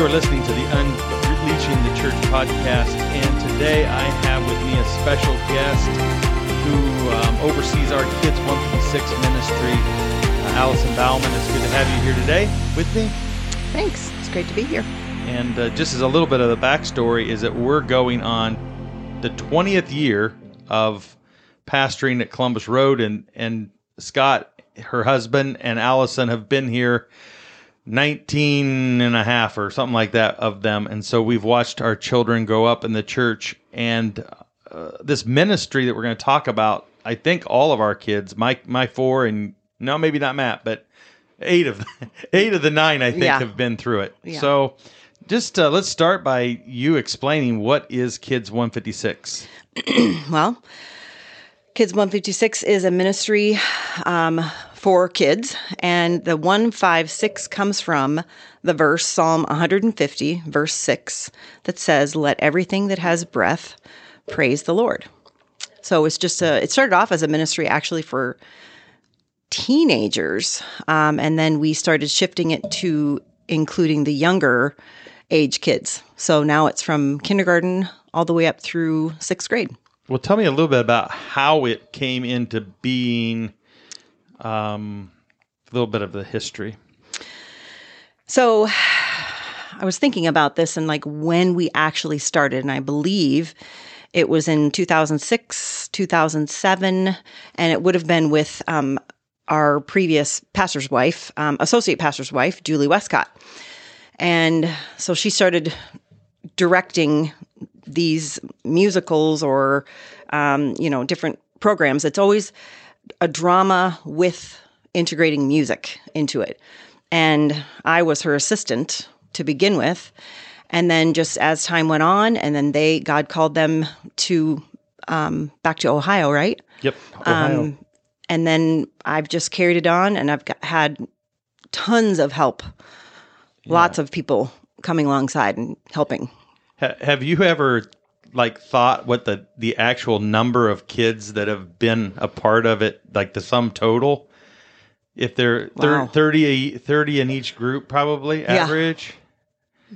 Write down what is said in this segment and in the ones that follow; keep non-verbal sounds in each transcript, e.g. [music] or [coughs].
You are listening to the Unleashing the Church podcast, and today I have with me a special guest who um, oversees our Kids 156 ministry, uh, Allison Bauman. It's good to have you here today with me. Thanks. It's great to be here. And uh, just as a little bit of the backstory is that we're going on the 20th year of pastoring at Columbus Road, and and Scott, her husband, and Allison have been here 19 and a half or something like that of them. And so we've watched our children grow up in the church. And uh, this ministry that we're going to talk about, I think all of our kids, my, my four, and no, maybe not Matt, but eight of the, [laughs] eight of the nine, I think, Yeah. have been through it. Yeah. So just uh, let's start by you explaining what is Kids 156. [clears throat] Well, Kids 156 is a ministry um, for kids, and the 156 comes from the verse Psalm 150, verse 6, that says, Let everything that has breath praise the Lord. So it's just a, it started off as a ministry actually for teenagers, um, and then we started shifting it to including the younger age kids. So now it's from kindergarten all the way up through sixth grade. Well, tell me a little bit about how it came into being. Um, a little bit of the history. So I was thinking about this and like when we actually started, and I believe it was in 2006, 2007, and it would have been with um, our previous pastor's wife, um, associate pastor's wife, Julie Westcott. And so she started directing these musicals or, um, you know, different programs. It's always a drama with integrating music into it. And I was her assistant to begin with. And then just as time went on, and then they, God called them to um, back to Ohio, right? Yep. Ohio. Um, and then I've just carried it on, and I've got, had tons of help, lots of people coming alongside and helping. Ha- have you ever like thought what the the actual number of kids that have been a part of it, like the sum total? If they're thir- Wow. 30, 30 in each group, probably Yeah. average.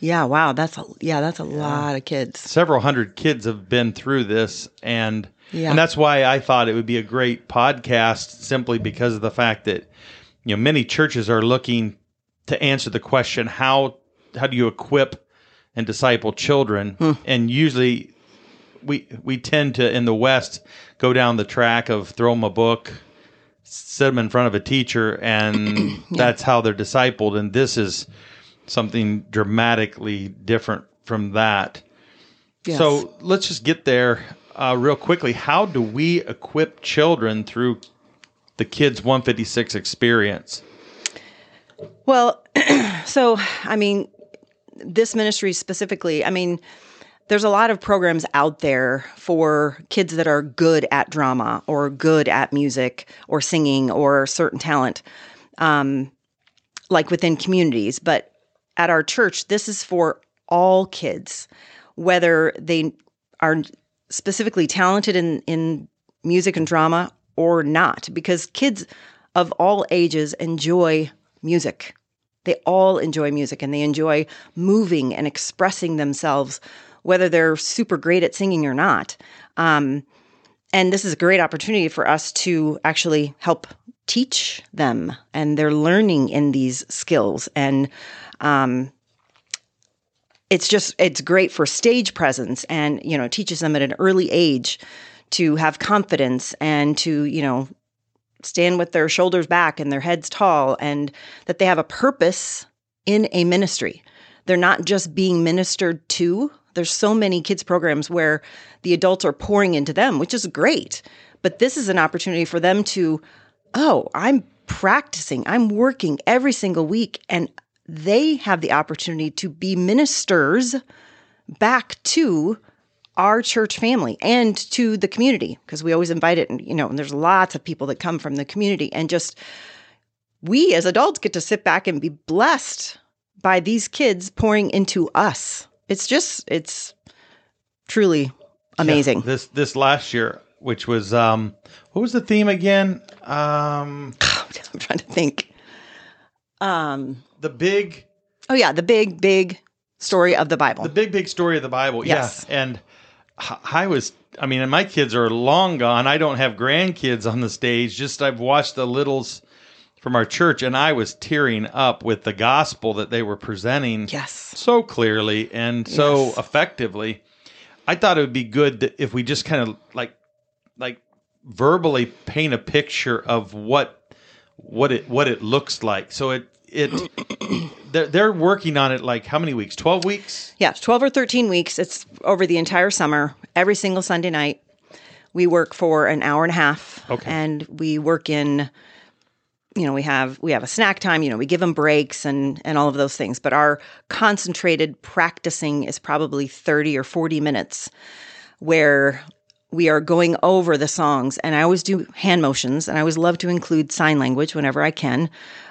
Yeah, wow, that's a yeah, that's a lot of kids. several hundred kids have been through this and Yeah. and that's why I thought it would be a great podcast simply because of the fact that you know many churches are looking to answer the question how how do you equip and disciple children Hmm. and usually we we tend to in the west go down the track of throw them a book sit them in front of a teacher and [clears throat] that's how they're discipled and this is something dramatically different from that Yes. so let's just get there uh, real quickly. How do we equip children through the Kids 156 experience? Well, [clears throat] so I mean, this ministry specifically, I mean, there's a lot of programs out there for kids that are good at drama or good at music or singing or certain talent, um, like within communities. But at our church, this is for all kids, whether they are specifically talented in, in music and drama or not, because kids of all ages enjoy music. They all enjoy music and they enjoy moving and expressing themselves, whether they're super great at singing or not. Um, and this is a great opportunity for us to actually help teach them, and they're learning in these skills. And um, it's just it's great for stage presence, and you know teaches them at an early age to have confidence and to you know stand with their shoulders back and their heads tall and that they have a purpose in a ministry. They're not just being ministered to. There's so many kids programs where the adults are pouring into them, which is great. But this is an opportunity for them to, oh, I'm practicing, I'm working every single week, and they have the opportunity to be ministers back to our church family and to the community because we always invite it and you know and there's lots of people that come from the community and just we as adults get to sit back and be blessed by these kids pouring into us it's just it's truly amazing This this last year, which was um, what was the theme again? Um, [sighs] i'm trying to think um the big oh yeah the big big story of the Bible. The big, big story of the Bible. Yes. Yeah. And I was, I mean, and my kids are long gone. I don't have grandkids on the stage. Just I've watched the littles from our church, and I was tearing up with the gospel that they were presenting yes. so clearly and so Yes. effectively. I thought it would be good that if we just kind of like, like verbally paint a picture of what what it what it looks like. So it it [coughs] they're, they're working on it like how many weeks? Twelve weeks. Yeah, 12 or 13 weeks. It's over the entire summer, every single Sunday night. We work for an hour and a half. Okay. And we work in you know, we have we have a snack time, you know, we give them breaks and and all of those things, but our concentrated practicing is probably 30 or 40 minutes where we are going over the songs and I always do hand motions and I always love to include sign language whenever I can.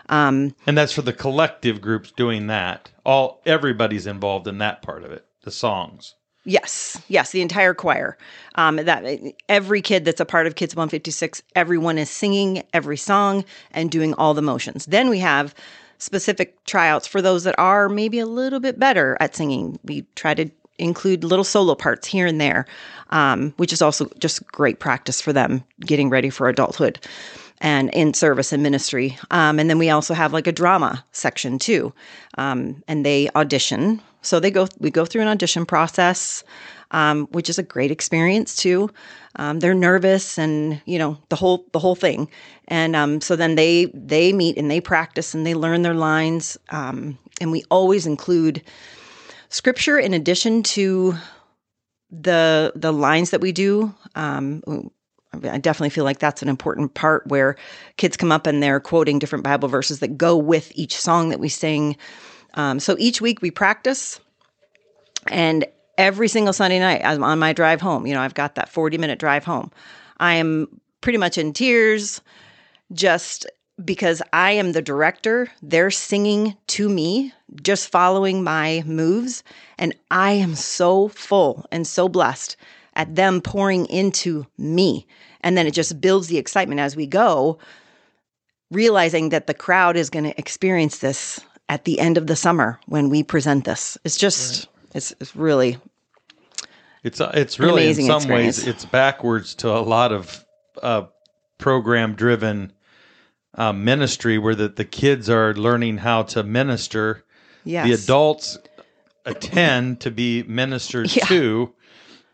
um, And that's for the collective groups doing that. All everybody's involved in that part of it. The songs. Yes, yes, the entire choir. Um, that every kid that's a part of Kids 156, everyone is singing every song and doing all the motions. Then we have specific tryouts for those that are maybe a little bit better at singing. We try to include little solo parts here and there, um, which is also just great practice for them getting ready for adulthood and in service and ministry. Um, and then we also have like a drama section too, um, and they audition. So they go, we go through an audition process, um, which is a great experience too. Um, they're nervous and you know the whole the whole thing, and um, so then they they meet and they practice and they learn their lines. Um, and we always include scripture in addition to the the lines that we do. Um, I definitely feel like that's an important part where kids come up and they're quoting different Bible verses that go with each song that we sing. Um, so each week we practice, and every single Sunday night I'm on my drive home. You know, I've got that 40 minute drive home. I am pretty much in tears just because I am the director. They're singing to me, just following my moves. And I am so full and so blessed at them pouring into me. And then it just builds the excitement as we go, realizing that the crowd is going to experience this at the end of the summer when we present this. It's just, it's, it's really, It's uh, it's really in some ways it's backwards to a lot of uh, program driven uh, ministry where the, the kids are learning how to minister. yes. The adults attend to be ministered [laughs] Yeah. to.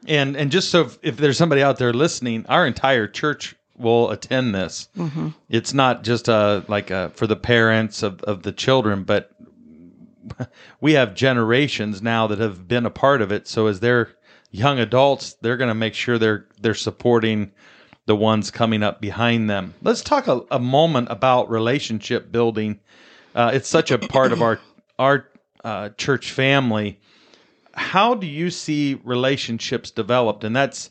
And and just so if, if there's somebody out there listening, our entire church will attend this. Mm-hmm. It's not just a like a, for the parents of, of the children, but we have generations now that have been a part of it. So as they're young adults, they're going to make sure they're they're supporting the ones coming up behind them. Let's talk a, a moment about relationship building. Uh, it's such a part of our our uh, church family. How do you see relationships developed? And that's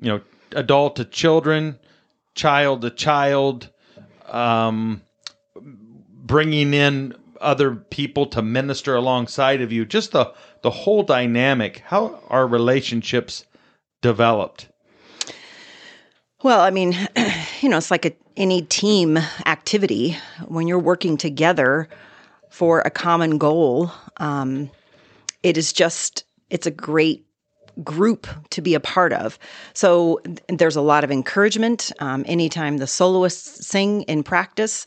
you know adult to children, child to child, um, bringing in other people to minister alongside of you. Just the the whole dynamic. How are relationships developed? Well, I mean, [clears throat] you know, it's like a, any team activity when you're working together for a common goal. Um, it is just, it's a great group to be a part of. So there's a lot of encouragement. Um, anytime the soloists sing in practice,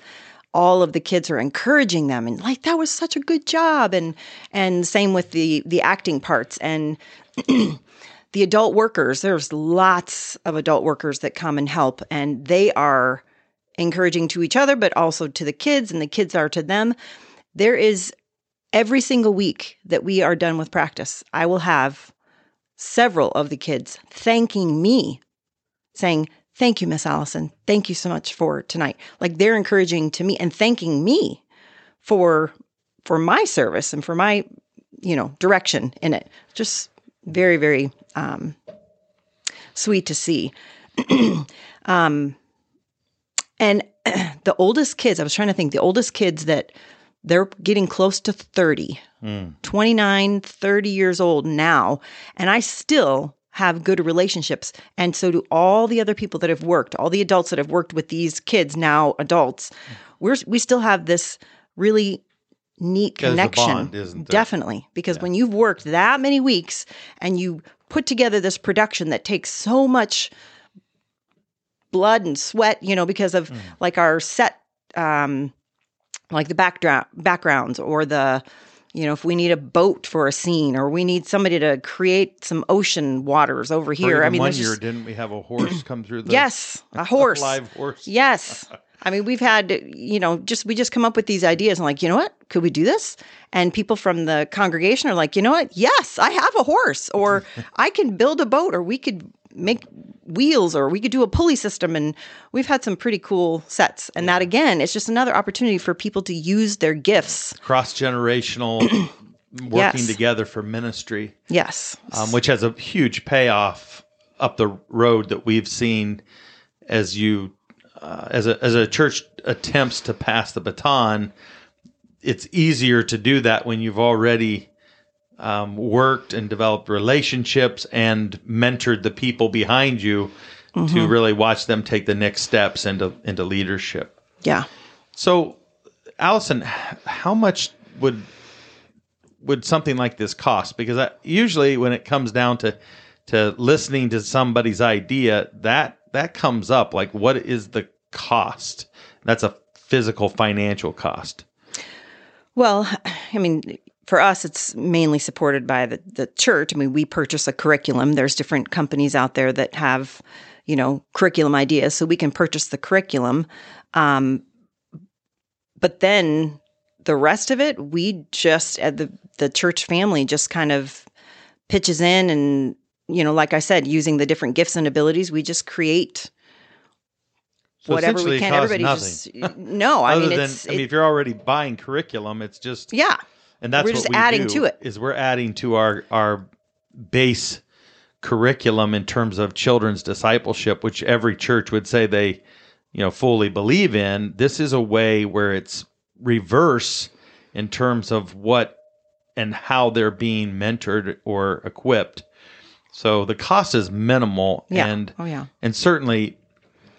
all of the kids are encouraging them and like that was such a good job and and same with the the acting parts and [clears throat] the adult workers there's lots of adult workers that come and help and they are encouraging to each other but also to the kids and the kids are to them there is every single week that we are done with practice i will have several of the kids thanking me saying thank you miss allison. Thank you so much for tonight. Like they're encouraging to me and thanking me for for my service and for my you know direction in it. Just very very um sweet to see. [clears throat] Um and [clears throat] the oldest kids i was trying to think the oldest kids that they're getting close to 30 29 30 years old now and i still have good relationships and so do all the other people that have worked all the adults that have worked with these kids now adults we're we still have this really neat connection. bond? Definitely. Because when you've worked that many weeks and you put together this production that takes so much blood and sweat, you know, because of Mm. like our set um like the background backgrounds or the you know if we need a boat for a scene or we need somebody to create some ocean waters over here i mean one year, just, didn't we have a horse come through the [clears throat] yes a [laughs] horse live horse? Yes. I mean, we've had, you know, just we just come up with these ideas and like, you know what? Could we do this? And people from the congregation are like, you know what? Yes, I have a horse or [laughs] I can build a boat or we could make wheels or we could do a pulley system and we've had some pretty cool sets. And that again, it's just another opportunity for people to use their gifts. Cross generational [clears throat] working Yes. together for ministry. Yes. um, which has a huge payoff up the road that we've seen as you uh, as a as a church attempts to pass the baton. It's easier to do that when you've already um, worked and developed relationships and mentored the people behind you to really watch them take the next steps into into leadership. Yeah. So, Allison, how much would would something like this cost? Because I, usually, when it comes down to to listening to somebody's idea, that that comes up. Like, what is the cost? That's a physical, financial cost. Well, I mean, for us, it's mainly supported by the, the church. I mean, we purchase a curriculum. There's different companies out there that have, you know, curriculum ideas, so we can purchase the curriculum. Um, but then the rest of it, we just at the the church family just kind of pitches in, and you know, like I said, using the different gifts and abilities, we just create So whatever we can. Everybody nothing. just [laughs] no. I Other mean, than, I mean, if you're already buying curriculum, it's just yeah. And that's We're what just we adding do, to it. Is we're adding to our our base curriculum in terms of children's discipleship, which every church would say they, you know, fully believe in. This is a way where it's reverse in terms of what and how they're being mentored or equipped. So the cost is minimal, Yeah. and oh yeah. and certainly,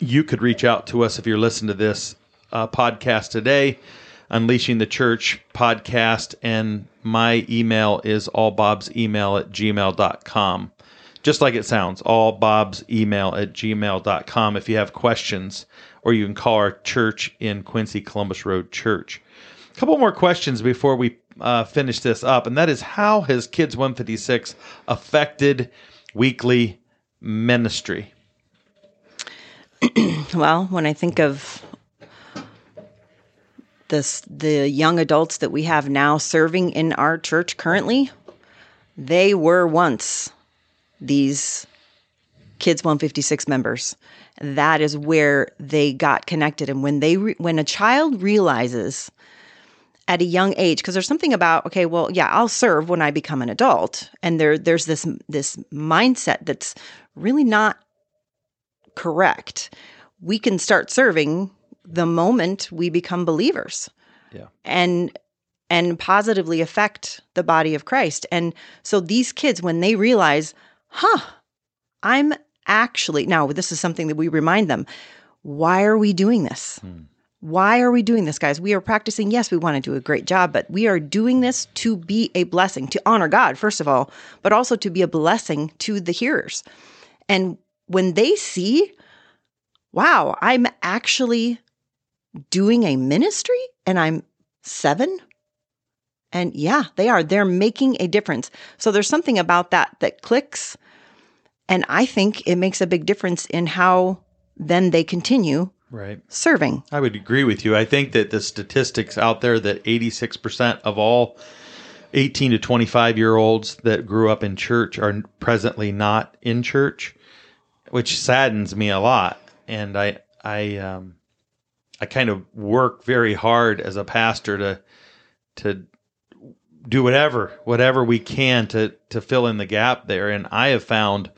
you could reach out to us if you're listening to this uh, podcast today, Unleashing the Church podcast. And my email is allbobsemail at gmail.com. Just like it sounds, allbobsemail at gmail.com if you have questions, or you can call our church in Quincy Columbus Road Church. A couple more questions before we uh, finish this up, and that is how has Kids 156 affected weekly ministry? [clears throat] Well, when I think of this, the young adults that we have now serving in our church currently, they were once these Kids 156 members. That is where they got connected, and when they re- when a child realizes at a young age because there's something about okay well yeah I'll serve when I become an adult. And there there's this this mindset that's really not correct. We can start serving the moment we become believers Yeah. and and positively affect the body of Christ and so these kids when they realize huh I'm actually now this is something that we remind them why are we doing this hmm. why are we doing this, guys? We are practicing. Yes, we want to do a great job, but we are doing this to be a blessing, to honor God, first of all, but also to be a blessing to the hearers. And when they see, wow, I'm actually doing a ministry and I'm seven. And yeah, they are. They're making a difference. So there's something about that that clicks. And I think it makes a big difference in how then they continue Right. serving. I would agree with you. I think that the statistics out there that 86% of all 18 to 25 year olds that grew up in church are presently not in church, which saddens me a lot. And I, I, um, I kind of work very hard as a pastor to, to do whatever, whatever we can to, to fill in the gap there. And I have found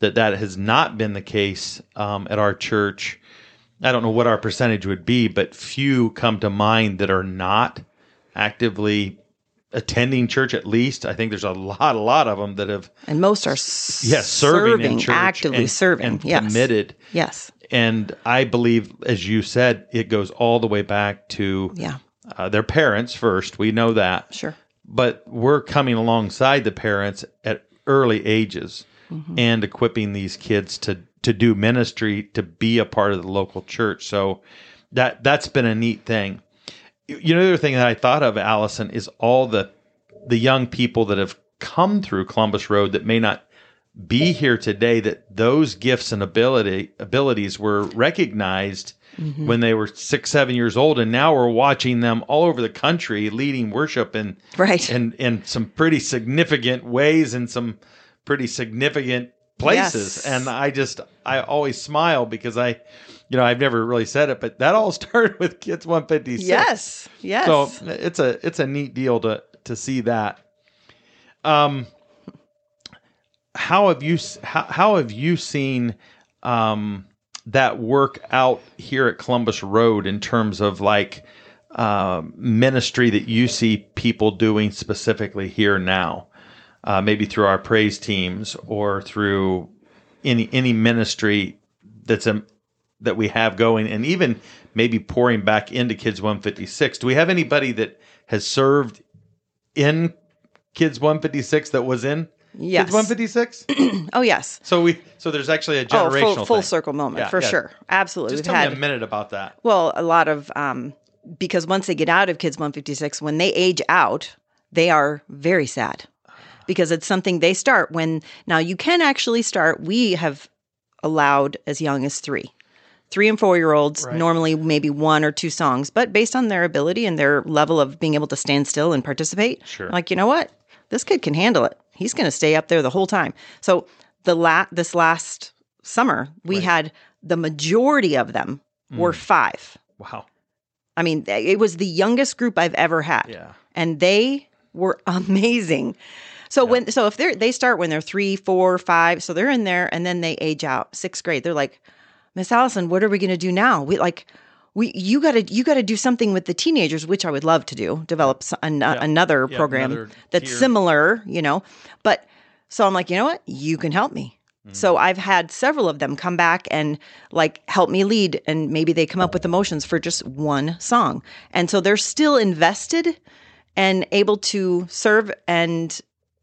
that that has not been the case um, at our church. I don't know what our percentage would be, but few come to mind that are not actively attending church at least. I think there's a lot, a lot of them that have, And most are yes, serving, in church actively and, serving. and yes. committed. Yes. And I believe, as you said, it goes all the way back to Yeah. uh, their parents first. We know that, Sure. but we're coming alongside the parents at early ages and equipping these kids to to do ministry, to be a part of the local church. So that that's been a neat thing. You you know, the other thing that I thought of, Allison, is all the the young people that have come through Columbus Road that may not be here today. That those gifts and ability abilities were recognized when they were six, seven years old, and now we're watching them all over the country leading worship in Right. in in some pretty significant ways and some pretty significant places. Yes. And I just I always smile because I, you know, I've never really said it, but that all [laughs] started with Kids 156. yes. Yes. So it's a it's a neat deal to to see that. Um, how have you how, how have you seen um that work out here at Columbus Road in terms of like um ministry that you see people doing specifically here now? Uh, maybe through our praise teams or through any any ministry that's a that we have going and even maybe pouring back into kids 156 do we have anybody that has served in kids 156 that was in Yes. kids 156 [clears throat] oh yes. so we so there's actually a Oh, generational full, full thing. circle moment Yeah, for yeah. sure. Absolutely. just We've tell had me a minute about that Well, a lot of um, because once they get out of Kids 156, when they age out, they are very sad because it's something they start when now you can actually start. We have allowed as young as three. Three and four year olds, Right. normally maybe one or two songs, but based on their ability and their level of being able to stand still and participate, Sure. like, you know what? This kid can handle it. He's going to stay up there the whole time. So, the la- this last summer, we Right. had the majority of them were Mm. five. wow I mean, it was the youngest group I've ever had, yeah and they were [laughs] amazing. So when so if they're they start when they're three, four, five, so they're in there, and then they age out sixth grade. They're like, Miss Allison, what are we going to do now? We like. We, you got to you got to do something with the teenagers, which I would love to do. Develop s- an, another Yeah, program another that's tier. similar, you know. But so I'm like, you know what? You can help me. Mm. So I've had several of them come back and like help me lead, and maybe they come up with emotions for just one song. And so they're still invested and able to serve and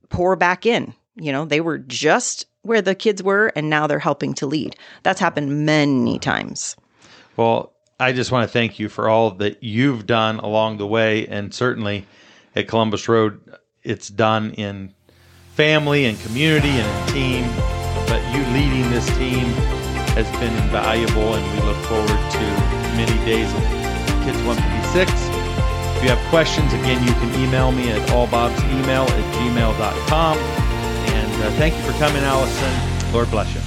pour back in. You know, they were just where the kids were, and now they're helping to lead. That's happened many times. Well, I just want to thank you for all that you've done along the way, and certainly at Columbus Road, it's done in family and community and team. But you leading this team has been invaluable, and we look forward to many days of Kids 156. If you have questions, again, you can email me at allbobsemail at gmail.com. And uh, thank you for coming, Allison. Lord bless you.